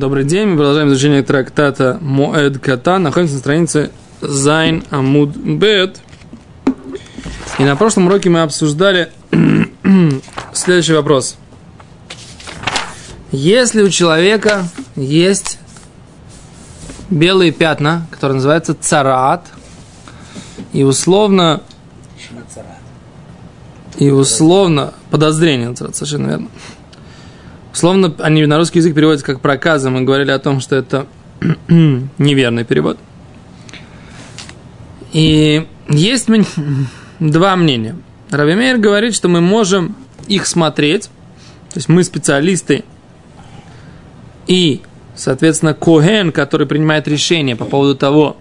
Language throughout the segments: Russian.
Добрый день, мы продолжаем изучение трактата Моэд Ката. Находимся на странице Зайн Амуд Бет. И на прошлом уроке мы обсуждали следующий вопрос. Если у человека есть белые пятна, которые называются царат, и условно и условно подозрение, совершенно верно. Словно они на русский язык переводятся как проказы. Мы говорили о том, что это неверный перевод. И есть два мнения. Равимейр говорит, что мы можем их смотреть, то есть мы специалисты, и, соответственно, Коген, который принимает решение по поводу того,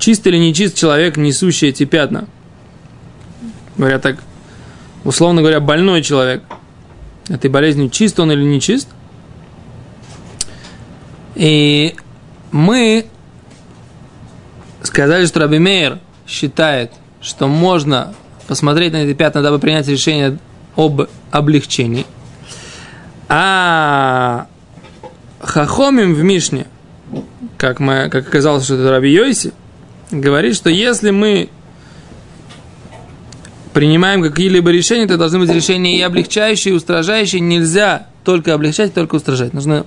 чист или нечист человек, несущий эти пятна. Говоря так, условно говоря, больной человек – этой болезнью, чист он или не чист. И мы сказали, что Раби Мейер считает, что можно посмотреть на эти пятна, дабы принять решение об облегчении. А Хахомим в Мишне, как, мы, как оказалось, что это Раби Йоси, говорит, что если мы принимаем какие-либо решения, это должны быть решения и облегчающие, и устражающие. Нельзя только облегчать, только устражать. Нужно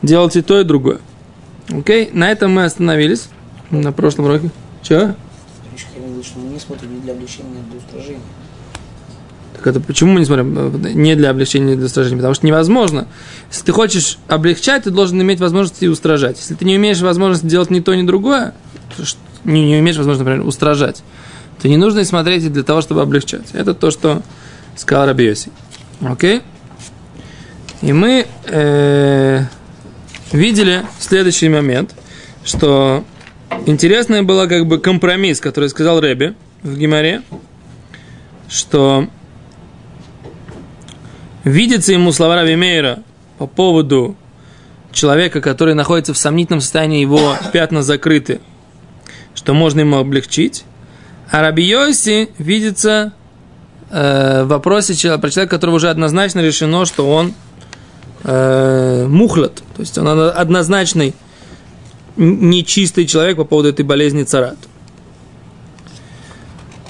делать и то, и другое. Окей, на этом мы остановились на прошлом уроке. Чего? Мы не смотрим ни для облегчения, ни для устражения. Так это почему мы не смотрим не для облегчения, не для устражения? Потому что невозможно. Если ты хочешь облегчать, ты должен иметь возможность и устражать. Если ты не имеешь возможности делать ни то, ни другое, не, не имеешь возможности, например, устражать, то не нужно смотреть для того, чтобы облегчать. Это то, что сказал Рабиоси. Окей? И мы э, видели следующий момент, что интересный был как бы компромисс, который сказал Рэби в Гимаре, что видится ему слова Раби Мейра по поводу человека, который находится в сомнительном состоянии, его пятна закрыты, что можно ему облегчить, а Раби Йоси видится э, в вопросе про человека, которого уже однозначно решено, что он э, мухлят. То есть он однозначный нечистый человек по поводу этой болезни царат.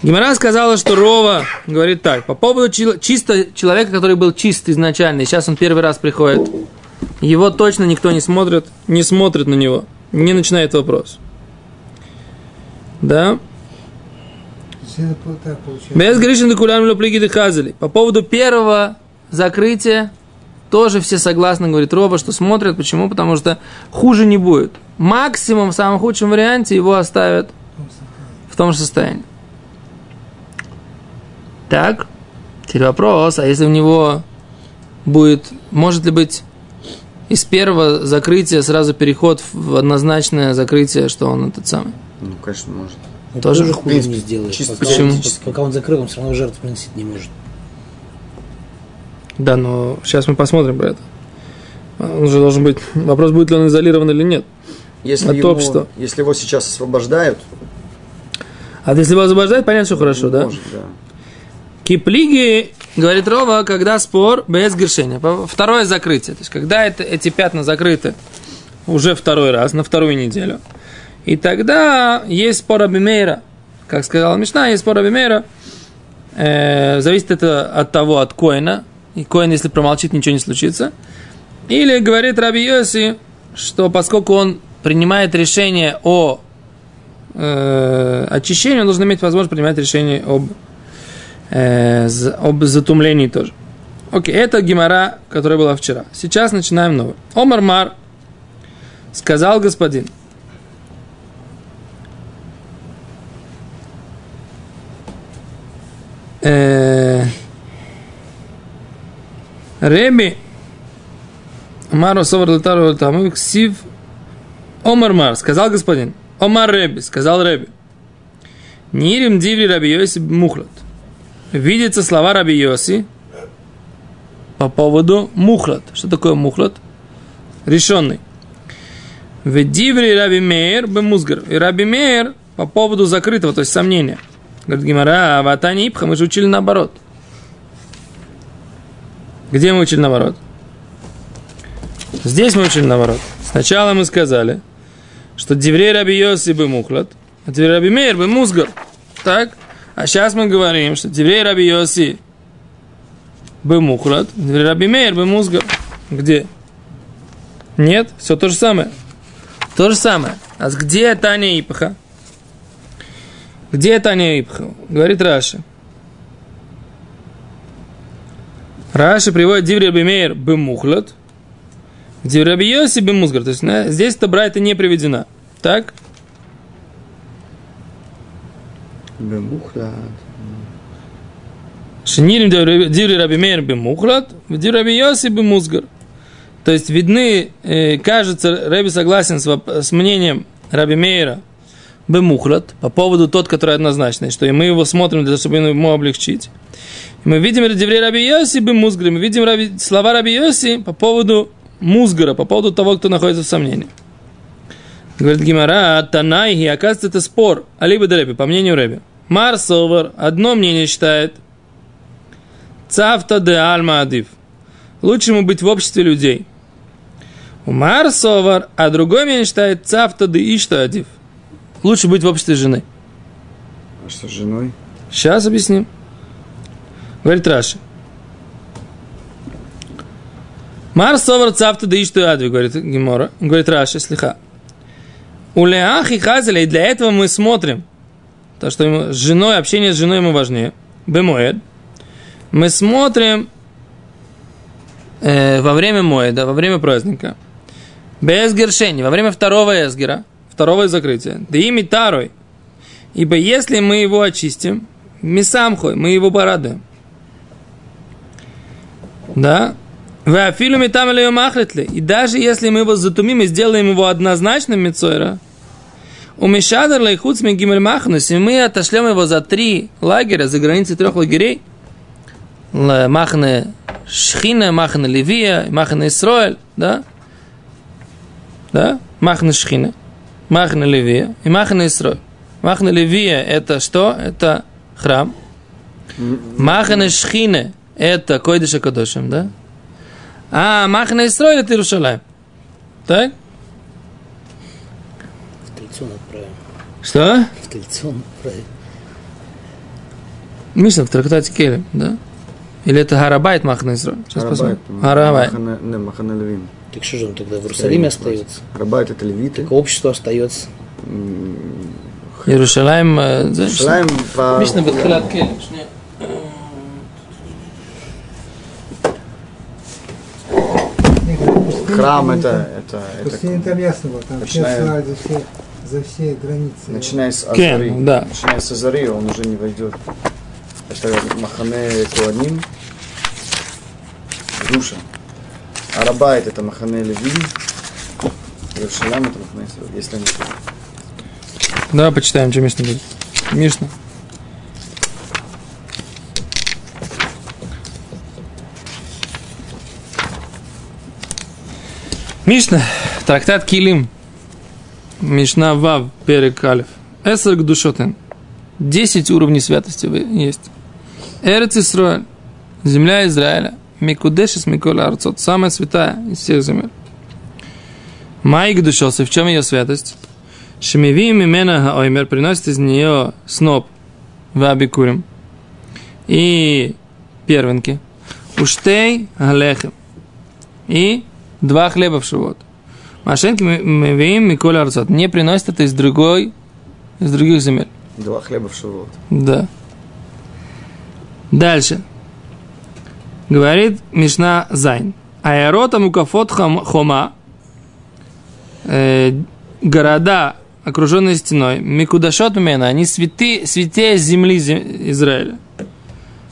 Гимара сказала, что Рова говорит так, по поводу чисто человека, который был чист изначально, и сейчас он первый раз приходит, его точно никто не смотрит, не смотрит на него, не начинает вопрос. Да? Без Гришин Декулям Лоплигиды Хазали. По поводу первого закрытия тоже все согласны, говорит Роба, что смотрят. Почему? Потому что хуже не будет. Максимум, в самом худшем варианте, его оставят в том же состоянии. Так, теперь вопрос, а если у него будет, может ли быть из первого закрытия сразу переход в однозначное закрытие, что он этот самый? Ну, конечно, может. Но тоже, тоже хуже не сделает. Чисто пока, почему? Он, пока он закрыл, он все равно жертв приносить не может. Да, но сейчас мы посмотрим про это. Он же должен быть... Вопрос, будет ли он изолирован или нет. Если, От его, общества. если его сейчас освобождают... А если его освобождают, понятно, что хорошо, да? Может, да. Киплиги, говорит Рова, когда спор без грешения. Второе закрытие. То есть, когда это, эти пятна закрыты уже второй раз, на вторую неделю – и тогда есть спор Абимейра. Как сказала Мишна, есть спор Абимейра. Э, зависит это от того, от Коина. И Коин, если промолчит, ничего не случится. Или говорит Раби Йоси, что поскольку он принимает решение о э, очищении, он должен иметь возможность принимать решение об, э, об затумлении тоже. Окей, это гемора, которая была вчера. Сейчас начинаем новый. Омар Мар сказал господин – э, Реби Мару Совар Латару Таму Ксив Омар Мар, сказал господин. Омар Реби, сказал Реби. Нирим Диври Раби Йоси Мухлат. Видятся слова Раби Йоси по поводу Мухлат. Что такое Мухлат? Решенный. В Диври Раби Мейер Бемузгар. И Раби Мейер по поводу закрытого, то есть сомнения – Говорит Гимара, а в Атане Ипха мы же учили наоборот. Где мы учили наоборот? Здесь мы учили наоборот. Сначала мы сказали, что Деврей Раби Йоси бы мухлад, а Деврей Раби Мейр бы музгар. Так? А сейчас мы говорим, что Деврей Раби Йоси бы мухлад, Деврей Раби Мейр бы музгар. Где? Нет? Все то же самое. То же самое. А где Таня Ипаха? Где Таня Ипаха? Говорит Раша. Раша приводит Диври Бемейр Бемухлад, Диври Абиоси Бемузгар. То есть на, здесь это брайта не приведена. Так? Бемухлад. Шинирим Диври Рабимейр Бемухлад, Диври Абиоси Бемузгар. То есть видны, э, кажется, Рэби согласен с, с мнением Раби Мейра Бемухлад по поводу тот, который однозначный, что и мы его смотрим для того, чтобы ему облегчить. И мы видим Деврей Раби Йоси Бемузгар, мы видим Раби, слова Раби Йоси по поводу Музгара, по поводу того, кто находится в сомнении. Говорит Гимара, Танайхи, оказывается, это спор, алибо Рэби, по мнению Рэби. Марсовар, одно мнение считает, Цавта де Альма Адив. Лучше ему быть в обществе людей. Умар совар, а другой мнение считает цавта да ишта адив. Лучше быть в обществе жены. А что с женой? Сейчас объясним. Говорит Раши. Мар совар цавта да ишта адив, говорит Гимора. Говорит Раши, слиха. У Леахи Хазеля, и для этого мы смотрим, то, что ему, с женой, общение с женой ему важнее. Бемоед. Мы смотрим э, во время моеда, во время праздника. Без гершени, во время второго эсгера, второго закрытия. Да ими тарой. Ибо если мы его очистим, мисамхой, мы его порадуем. Да? Вы афилу там или махлетли. И даже если мы его затумим и сделаем его однозначным мецойра, у Мишадр Лайхуц Мегимель Махнус, и мы отошлем его за три лагеря, за границы трех лагерей, Махне Шхина, Махне Левия, Махне Исроэль, да? Да? Махне Шхина, Махне Левия и Махне Исроэль. Махне Левия это что? Это храм. Махне Шхина это Койдыша Кадошим, да? А Махне Исроэль это Иерушалаем. Так? В Тельцон отправим. Что? В Тельцон отправим. Мишна в трактате Келем, да? Или это Харабайт Махна Исроэль? Сейчас посмотрим. Харабайт. Махане Левин. Так что же он тогда в Иерусалиме остается? Рабат это левиты. Так общество остается. Иерусалим... Э, Иерусалим по... Мишна Бетхилат Кель. Храм это... это, это пустыня там ясно было, там начиная... все все, за все границы. Начиная с Азари, да. начиная с Азари, он уже не войдет. Это Махане Куаним, Душа. Арабайт это Махане Левин, Иерушалаем это Махане. Если они... Давай почитаем, что Мишна будет. Мишна. Мишна, трактат Килим. Мишна Вав, Перек Алиф. Эсер Гдушотен. Десять уровней святости есть. Исраэль. Земля Израиля. Микудешис Микола Арцот. Самая святая из всех земель. Май Гдушосы. В чем ее святость? Шемивим имена Хаоймер приносит из нее сноп вабикурим и первенки. Уштей галехем и два хлеба в шивот. Машенки мивим Миколя Арцот. Не приносит это из другой, из других земель. Два хлеба в шивот. Да. Дальше. Говорит Мишна Зайн. Аэрота мукафот хома. Э, города, окруженные стеной. Микудашот мена. Они святы, святее земли зе- Израиля.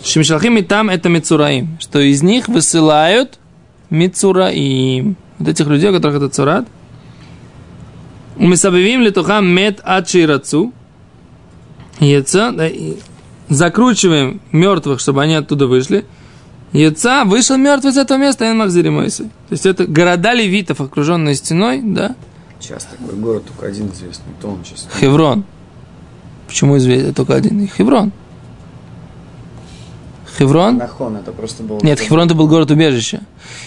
Шимшалхим и там это Мицураим. Что из них высылают Мицураим. Вот этих людей, у которых это цурат. Мы собавим литухам мед ачирацу. Яйца, закручиваем мертвых, чтобы они оттуда вышли. Яйца вышел мертвый из этого места, и он махзиримойсы. То есть это города левитов, окруженные стеной, да, Сейчас такой город только один известный, то он сейчас. Хеврон. Почему известен только один? Хеврон. Хеврон? Нахон, это просто был... Нет, Хеврон это был город убежища.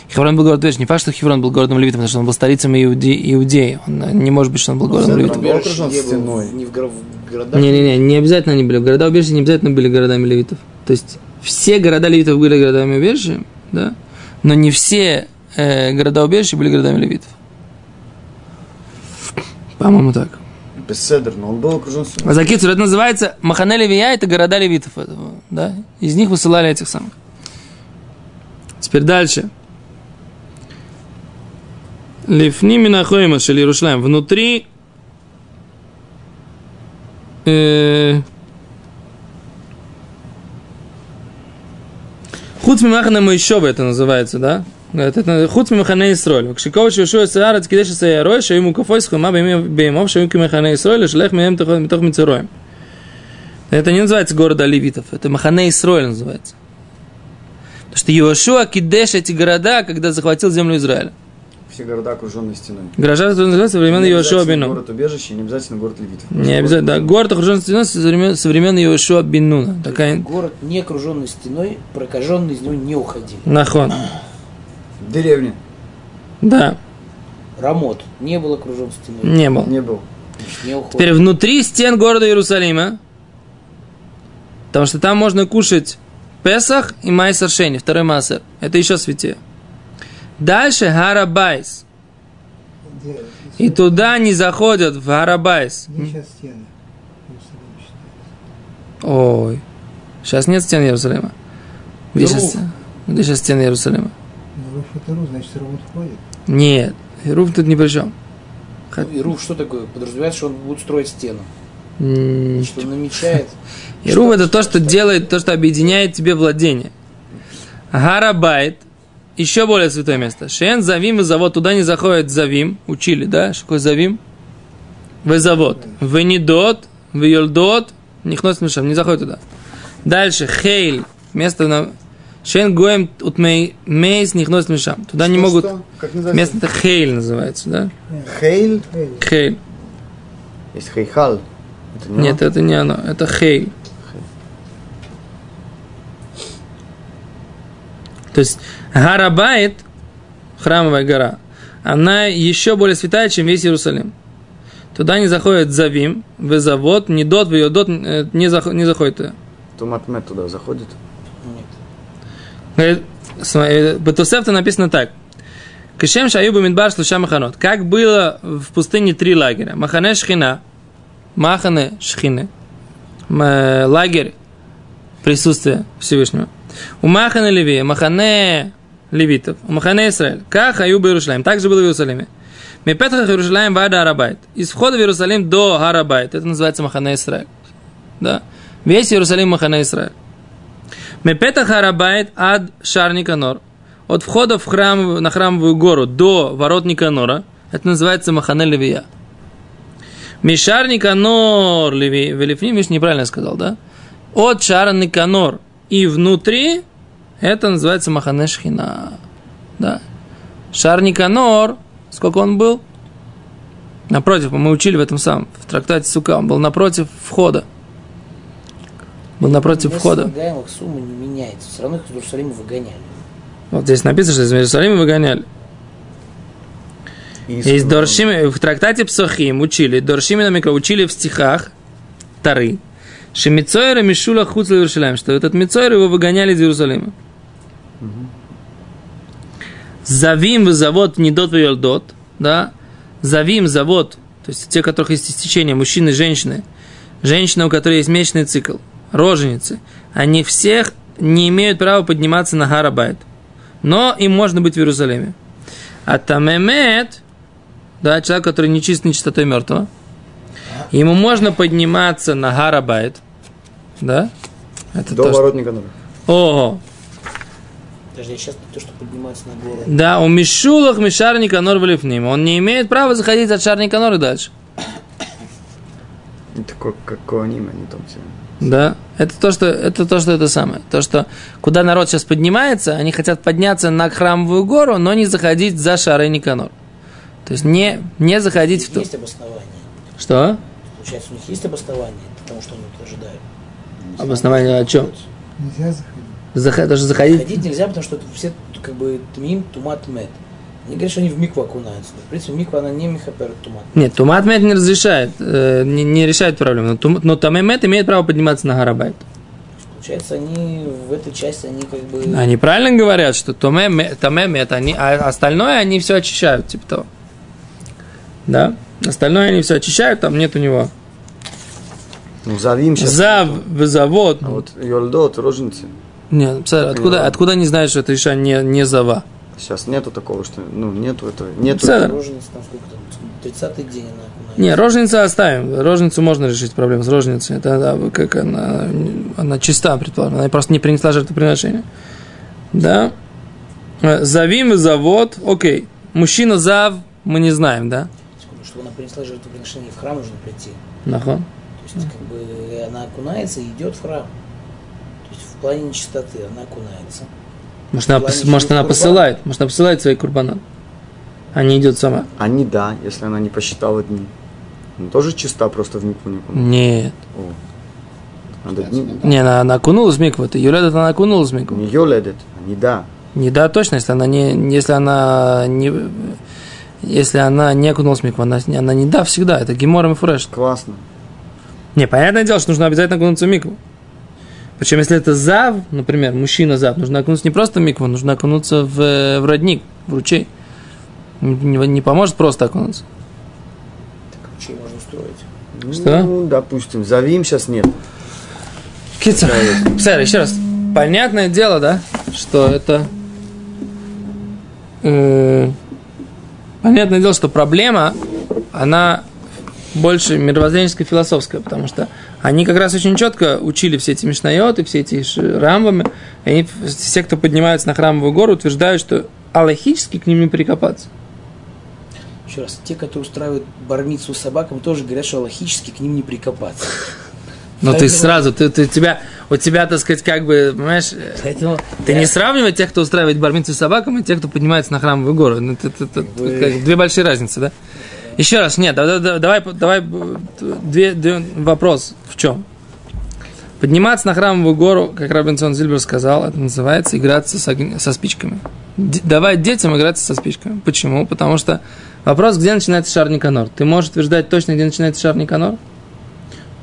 Хеврон был город убежища. Не факт, что Хеврон был городом левитов, потому что он был столицей Иуде... Иудеи. Он, э, не может быть, что он был городом левитов. он Убежище окружен стеной. в- Не в городах. Не-не-не, не обязательно они были. Города убежища не обязательно были городами левитов. То есть все города левитов были городами убежища, да, но не все э, города убежища были городами левитов. По-моему, так. Беседер, но он был окружен. А за Кицур это называется Махане Левия, это города левитов. этого, да? Из них высылали этих самых. Теперь дальше. Лифни Минахоима Шели Иерушалаем. Внутри э, Хуц Мимахана Моишова это называется, да? Это, Хуц Мимахана Исроль. Кшикова Шишуа Саарат Кидеша Саярой, Шаиму Кафой Схума Беймов, Шаиму Кимахана Исроль, Шлех Мием Тох Мицероем. Это не называется город Оливитов, это Махане Исроль называется. Потому что Иошуа Кидеш эти города, когда захватил землю Израиля. Все города окруженные стеной. Города, которые называются со времен Не Иошуа обязательно Бину. город убежище, не обязательно город левитов. Не обязательно, да. Город окружен стеной со времен, со времен Иошуа Бинуна. Такая Город, не окруженный стеной, прокаженный из него не уходили. нахон. Деревня. Да, Рамот не был окружен стеной. не был. Не был. Не уходит. Теперь внутри стен города Иерусалима, потому что там можно кушать Песах и Майсер Шени, второй Масер. Это еще святее. Дальше Харабайс. И туда не заходят в Харабайс. Ой. Сейчас нет стен Иерусалима. Где Руф. сейчас, где сейчас стены Иерусалима? Ну, Руф это Ру, значит, Рамот входит. Нет. Руф тут ни при чем. Ну, И Руф что такое? Подразумевает, что он будет строить стену. М, Что он намечает. И Рув это то, что делает, то, что объединяет тебе владение. Гарабайт, еще более святое место. Шен, Завим и Завод, туда не заходит Завим, учили, да? Что такое Завим? Вы Завод. Вы Недот, вы Йолдот, не не заходит туда. Дальше, Хейль, место на... Шен Гоем Утмей Мейс не мешам. Туда не могут... Место это Хейль называется, да? Хейль. Хейль. Есть Хейхал. Это не Нет, он? это не оно, это Хейль. То есть Гарабайт, храмовая гора, она еще более святая, чем весь Иерусалим. Туда не заходит Завим, Везавод, Недот, Веодот, э, не, зах- не заходит туда. Туматмет туда заходит. Нет. Смотри, Бетусефта написано так. Кишем Шаюба Мидбар Шлуша Маханот. Как было в пустыне три лагеря. Махане Шхина, Махане Шхины, э, лагерь присутствия Всевышнего. У Махане Леви, Махане Левитов, Махане Израиль. Как Аюба Иерусалим. Так же было в Иерусалиме. Мепетхах Иерусалим Вада Арабайт. Из входа в Иерусалим до Арабайт. Это называется Махане Израиль. Да? Весь Иерусалим Махане Израиль. Мепетах Арабайт ад Шар Никанор. От входа в храм, на храмовую гору до ворот Никанора. Это называется Махане Левия. Мишар Никанор Леви. Велифни, видишь, неправильно сказал, да? От Шара Никанор и внутри, это называется Махане Шхина. Да. Шар Никанор, сколько он был? Напротив, мы учили в этом самом, в трактате Сука, он был напротив входа. Был напротив Место входа. слагаемых сумма не меняется. Все равно их из Иерусалима выгоняли. Вот здесь написано, что из Иерусалима выгоняли. Есть Доршим, в трактате Псохим учили, Доршимина Микро учили в стихах Тары, что Мицойра Мишула Хуцла Иерусалим, что этот Мицойр его выгоняли из Иерусалима. Завим завод Недот Йолдот, да, Завим завод, то есть те, у которых есть истечение, мужчины и женщины, женщины, у которой есть месячный цикл, роженицы, они всех не имеют права подниматься на Харабайт. Но им можно быть в Иерусалиме. А Тамемет, да, человек, который нечист нечистотой мертвого, ему можно подниматься на Харабайт, да, это До то, что- ворот Никанора. Ого, Я сейчас то, что поднимается на гору. да, у Мишулах Мишарника Нор Валифним, он не имеет права заходить от Шарника Нора дальше. Такой, как Коаним, они там все. Да, это то, что это то, что это самое. То, что куда народ сейчас поднимается, они хотят подняться на храмовую гору, но не заходить за Шары Никанор. То есть не, не заходить в то. Есть обоснование. Что? Получается, у них есть обоснование, потому что они утверждают. Обоснование о чем? Нельзя заходить. Зах- даже заходить. Ходить нельзя, потому что все как бы тмим, тумат, мед. Они говорят, что они в микву окунаются. Но, в принципе, миква, она не михапер тумат. Нет, тумат мед не разрешает, э, не, не решает проблему. Но, тум- но тамемет имеет право подниматься на гарабайт. Получается, они в этой части, они как бы... Они правильно говорят, что тамемет, тамемет они, а остальное они все очищают, типа того. Да? Остальное они все очищают, там нет у него. Ну, завим сейчас. Зав, завод. А вот Йольдот, рожницы. Нет, э, откуда, откуда они знают, что это Иша не, не Зава? Сейчас нету такого, что ну нету этого. Нету. Цена. Роженица там там? 30 день она. Не, рожницу оставим. Рожницу можно решить проблему с рожницей. Это да, как она, она чиста, предположим. Она просто не принесла жертвоприношение. Да. Э, Завим и завод. Окей. Мужчина зав, мы не знаем, да? Чтобы она принесла жертвоприношение в храм, нужно прийти. Нахон. То есть, как бы, она окунается и идет в храм. В плане нечистоты она окунается. Может, она, пос- может, она курбан? посылает. Может, она посылает свои курбанат. А не идет сама. Они да, если она не посчитала дни. Ну, тоже чиста, просто в микву не окунулась. Нет. О. Надо дни. Не, она, она окунулась в микву. Это Юлет, она окунулась в микву. Не Йоледет, они да. Не да, точно, если она не, если она не, если она не окунулась в микву, она, она не да всегда. Это гемором и фреш. Классно. Не, понятное дело, что нужно обязательно окунуться в микву. Причем, если это зав, например, мужчина зав, нужно окунуться не просто в микву, нужно окунуться в, э, в родник, в ручей. Не, не поможет просто окунуться. Так ручей можно устроить. Что? Ну, допустим, завим сейчас нет. Кица. Сэр, еще раз. Понятное дело, да, что это... э, понятное дело, что проблема, она больше мировоззренческая, философская, потому что они как раз очень четко учили все эти мишнайоты, все эти рамбами. Они, все, кто поднимаются на храмовую гору, утверждают, что аллахически к ним не прикопаться. Еще раз, те, которые устраивают бармицу собакам, тоже говорят, что логически к ним не прикопаться. Но ты Поэтому- сразу, ты, ты, тебя, у тебя, так сказать, как бы, понимаешь, Поэтому Ты я- не сравнивай тех, кто устраивает бармицу с собаками, и тех, кто поднимается на храмовую гору. Ну, это, это- это- Вы- как две большие разницы, да? Еще раз, нет, да- да- давай, давай, две, две- вопрос в чем? Подниматься на храмовую гору, как Робинсон Зильбер сказал, это называется играться с огня- со спичками. Д- давай детям играться со спичками. Почему? Потому что вопрос, где начинается шар Никанор. Ты можешь утверждать точно, где начинается шар Никанор?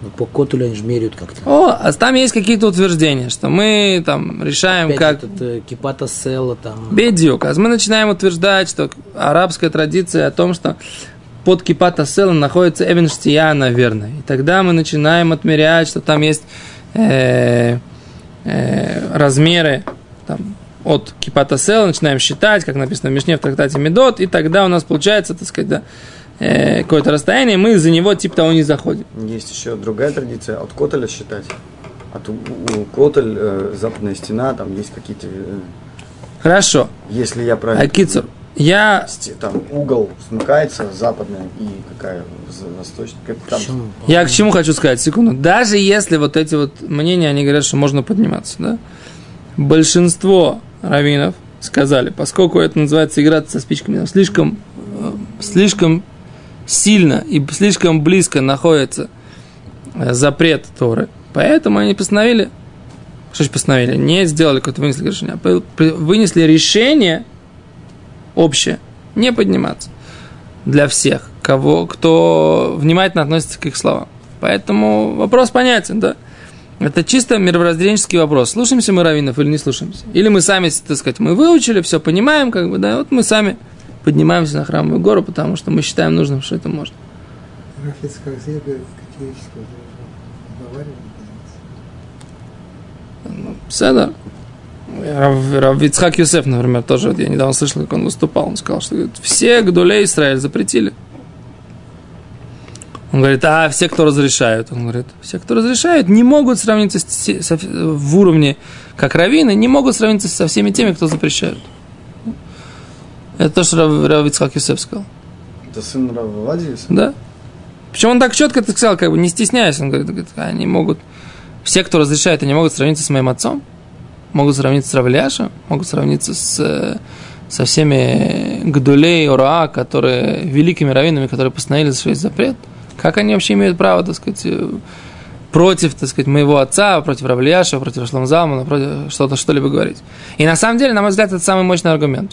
Ну, по котулю они же меряют как-то. О, а там есть какие-то утверждения, что мы там решаем, Опять как... этот, э, кипата села там. Бедюк. А мы начинаем утверждать, что арабская традиция о том, что под кипата селом находится Эвенштия, наверное. И тогда мы начинаем отмерять, что там есть э, э, размеры там, от кипата села, начинаем считать, как написано в Мишне в трактате Медот, и тогда у нас получается, так сказать, да, э, какое-то расстояние, мы за него типа того не заходим. Есть еще другая традиция, от Котеля считать. От у, у Котель, э, западная стена, там есть какие-то... э, Хорошо. если я правильно... Акицур, я Там угол смыкается, западная и какая восточная. как там. Почему? Я к чему хочу сказать, секунду. Даже если вот эти вот мнения, они говорят, что можно подниматься, да? Большинство раввинов сказали, поскольку это называется играться со спичками, слишком, э, слишком сильно и слишком близко находится э, запрет Торы, поэтому они постановили, что же постановили, не сделали какое-то вынесли решение, а вынесли решение общее, не подниматься для всех, кого, кто внимательно относится к их словам. Поэтому вопрос понятен, да? Это чисто мировоззренческий вопрос. Слушаемся мы раввинов или не слушаемся? Или мы сами, так сказать, мы выучили, все понимаем, как бы, да, вот мы сами поднимаемся на храмовую гору, потому что мы считаем нужным, что это можно. Седа. Рав, Рав Ицхак Юсеф, например, тоже, вот я недавно слышал, как он выступал, он сказал, что говорит, все Гдулей Израиль запретили. Он говорит, а все, кто разрешают? Он говорит, все, кто разрешают, не могут сравниться с, со- в уровне, как раввины, не могут сравниться со всеми теми, кто запрещают. Это то, что Рав, Рав Ицхак Юсеф сказал. Это сын Рава Владимира? Да. Причем он так четко это сказал, как бы не стесняясь. Он говорит, говорит, они могут, все, кто разрешает, они могут сравниться с моим отцом, могут сравниться с Равляшем, могут сравниться с, э, со всеми Гдулей, Ура, которые, великими раввинами, которые постановили свой запрет. Как они вообще имеют право, так сказать, э, против, так сказать, моего отца, против Равлияша, против Шламзамана, против что-то, что-либо говорить. И на самом деле, на мой взгляд, это самый мощный аргумент.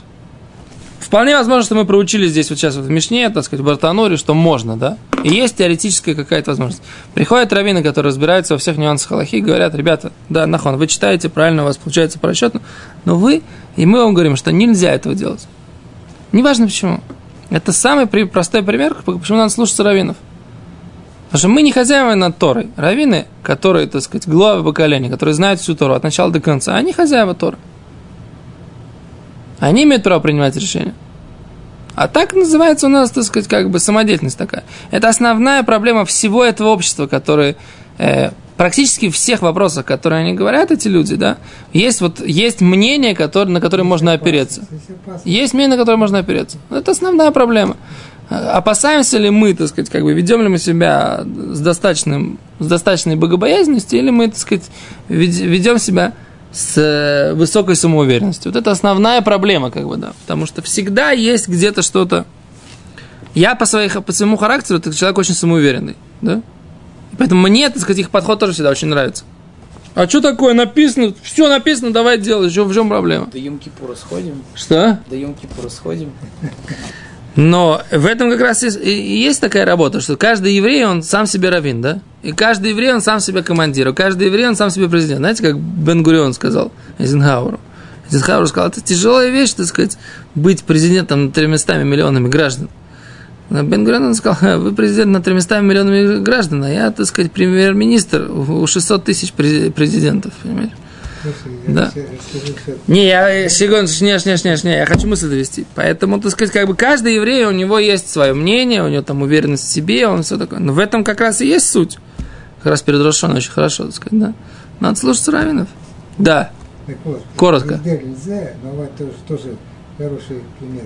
Вполне возможно, что мы проучили здесь вот сейчас вот в Мишне, так сказать, в Бартануре, что можно, да? И есть теоретическая какая-то возможность. Приходят раввины, которые разбираются во всех нюансах Аллахи, и говорят, ребята, да, нахон, вы читаете, правильно у вас получается по расчету, но вы, и мы вам говорим, что нельзя этого делать. Неважно почему. Это самый простой пример, почему надо слушаться раввинов. Потому что мы не хозяева над Торой. Раввины, которые, так сказать, главы поколения, которые знают всю Тору от начала до конца, они хозяева Торы. Они имеют право принимать решения. А так называется у нас, так сказать, как бы самодеятельность такая. Это основная проблема всего этого общества, которое э, практически всех вопросах, которые они говорят, эти люди, да, есть вот есть мнение, которое, на которое можно опереться. Есть мнение, на которое можно опереться. Это основная проблема. Опасаемся ли мы, так сказать, как бы ведем ли мы себя с, достаточным, с достаточной богобоязненностью, или мы, так сказать, вед- ведем себя с э, высокой самоуверенностью. Вот это основная проблема, как бы, да. Потому что всегда есть где-то что-то. Я по, своей, по своему характеру так, человек очень самоуверенный, да. Поэтому мне, так сказать, их подход тоже всегда очень нравится. А что такое написано? Все написано, давай делай. В чем проблема? До Йом-Кипура сходим. Что? До Йом-Кипура сходим. Но в этом как раз есть, есть такая работа, что каждый еврей, он сам себе раввин, да? И каждый еврей, он сам себе командир, каждый еврей, он сам себе президент. Знаете, как Бен Гурион сказал Эйзенхауэру? Эйзенхауэр сказал, это тяжелая вещь, так сказать, быть президентом над 300 миллионами граждан. Но Бен сказал, «Ха, вы президент над 300 миллионами граждан, а я, так сказать, премьер-министр у 600 тысяч прези- президентов, понимаете? Да. Не, я, секундочку, не, не, не, не, я хочу мысль довести. Поэтому, так сказать, как бы каждый еврей, у него есть свое мнение, у него там уверенность в себе, он все такое. Но в этом как раз и есть суть. Как раз перед Рошоном очень хорошо, так сказать, да. Надо слушаться раввинов. Да. Так вот, Коротко. Везде нельзя, но вот тоже, тоже хороший пример.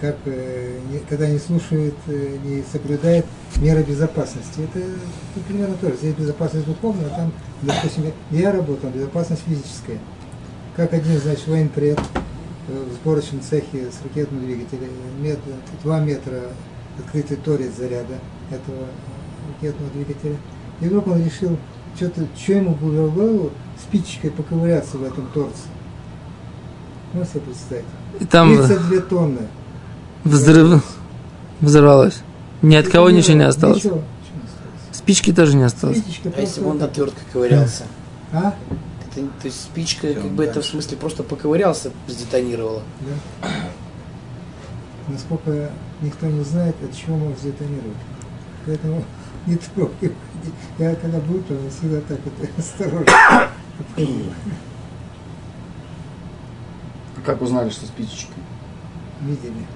Как, э, когда не слушают, э, не соблюдают меры безопасности. Это ну, примерно тоже. Здесь безопасность духовная, а там, допустим, я работал, безопасность физическая. Как один, значит, военпред э, в сборочном цехе с ракетным двигателем, мет- два метра открытый торец заряда этого ракетного двигателя. И вдруг он решил, что-то, что ему было в голову, спичкой поковыряться в этом торце. Можете себе представить? И там 32 тонны. Взрыв... взорвалось. Ни от кого ничего не осталось. Ничего. Спички тоже не осталось. Спичечка А если бы он отверткой ковырялся? А? Это, то есть спичка, как бы это в смысле просто поковырялся, сдетонировала. Да. Насколько никто не знает, от чего может сдетонировать. Поэтому не трогай. Я когда был, то всегда так это осторожно обходил. А как узнали, что спичечка? Видели.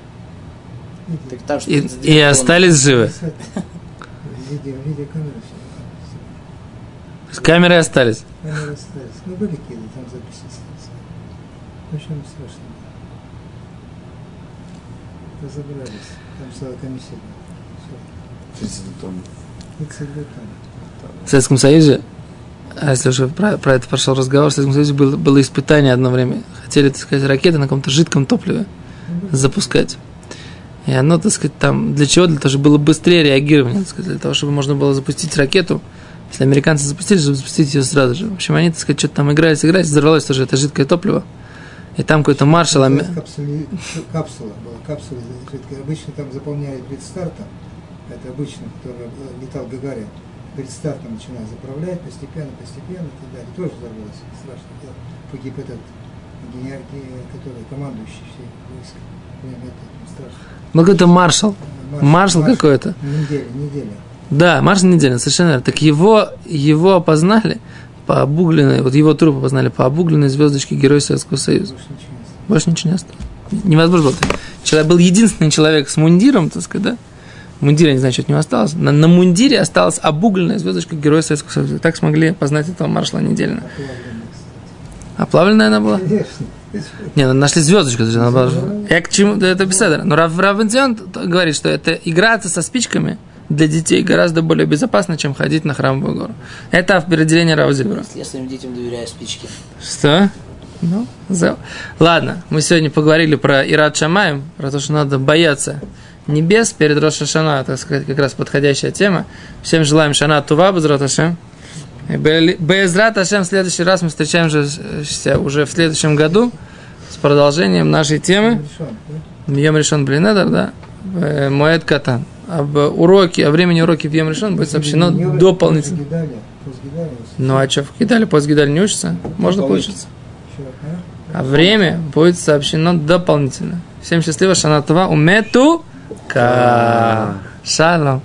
Так там что И, и остались живы. С камерой остались. Камеры остались. Ну, были какие-то там записи остались. Ничего страшного. Разобрались. Там стала комиссия. Все. 30 тонн. 32 тонны. В Советском Союзе, а если уже про, про это пошел разговор, в Советском Союзе было, было испытание одно время. Хотели, так сказать, ракеты на каком-то жидком топливе запускать. И оно, так сказать, там, для чего? Для того, чтобы было быстрее реагирование, так сказать, для того, чтобы можно было запустить ракету. Если американцы запустили, чтобы запустить ее сразу же. В общем, они, так сказать, что-то там игрались, игрались, взорвалось тоже это жидкое топливо. И там какой-то маршал... Капсули- Капсула была, капсула жидкая. Обычно там заполняют перед стартом. Это обычно, который э, летал Гагарин. Перед стартом начинают заправлять постепенно, постепенно и так далее. Тоже взорвалось. Страшно дело. Погиб этот генерал, который командующий всей войск. Прям это страшно. Ну, какой-то маршал. Марш- Маршал марш- какой-то. Неделя, неделя. Да, маршал недельный, совершенно верно. Так его, его опознали по обугленной, вот его труп опознали по обугленной звездочке Героя Советского Союза. Больше ничего не осталось. Невозможно было. Человек был единственный человек с мундиром, так сказать, да? Мундир, я не знаю, что от него осталось. На, на мундире осталась обугленная звездочка Героя Советского Союза. Так смогли опознать этого маршала недельно. Оплавленная она была? Конечно. Не, ну, нашли звездочку. Я к чему это беседа. Но Рав, Рав говорит, что это играться со спичками для детей гораздо более безопасно, чем ходить на храмовую гору. Это определение Рава Зильбера. Я своим детям доверяю спички. Что? Ну, за- Ладно, мы сегодня поговорили про Ират Шамаем, про то, что надо бояться небес перед Роша Шана, так сказать, как раз подходящая тема. Всем желаем Шана Тува, Безрат Ашем. Безрат Ашем в следующий раз мы встречаемся уже в следующем году с продолжением нашей темы. Йом решен Блинедер, да? Э, Моэд Катан. Об уроке, о времени уроки в Йом решен будет сообщено дополнительно. Ну а что, в Кидале, пост Гидале не учится? Можно а? А время будет сообщено дополнительно. Всем счастливо, Шанатова, умету, ка. Шалом.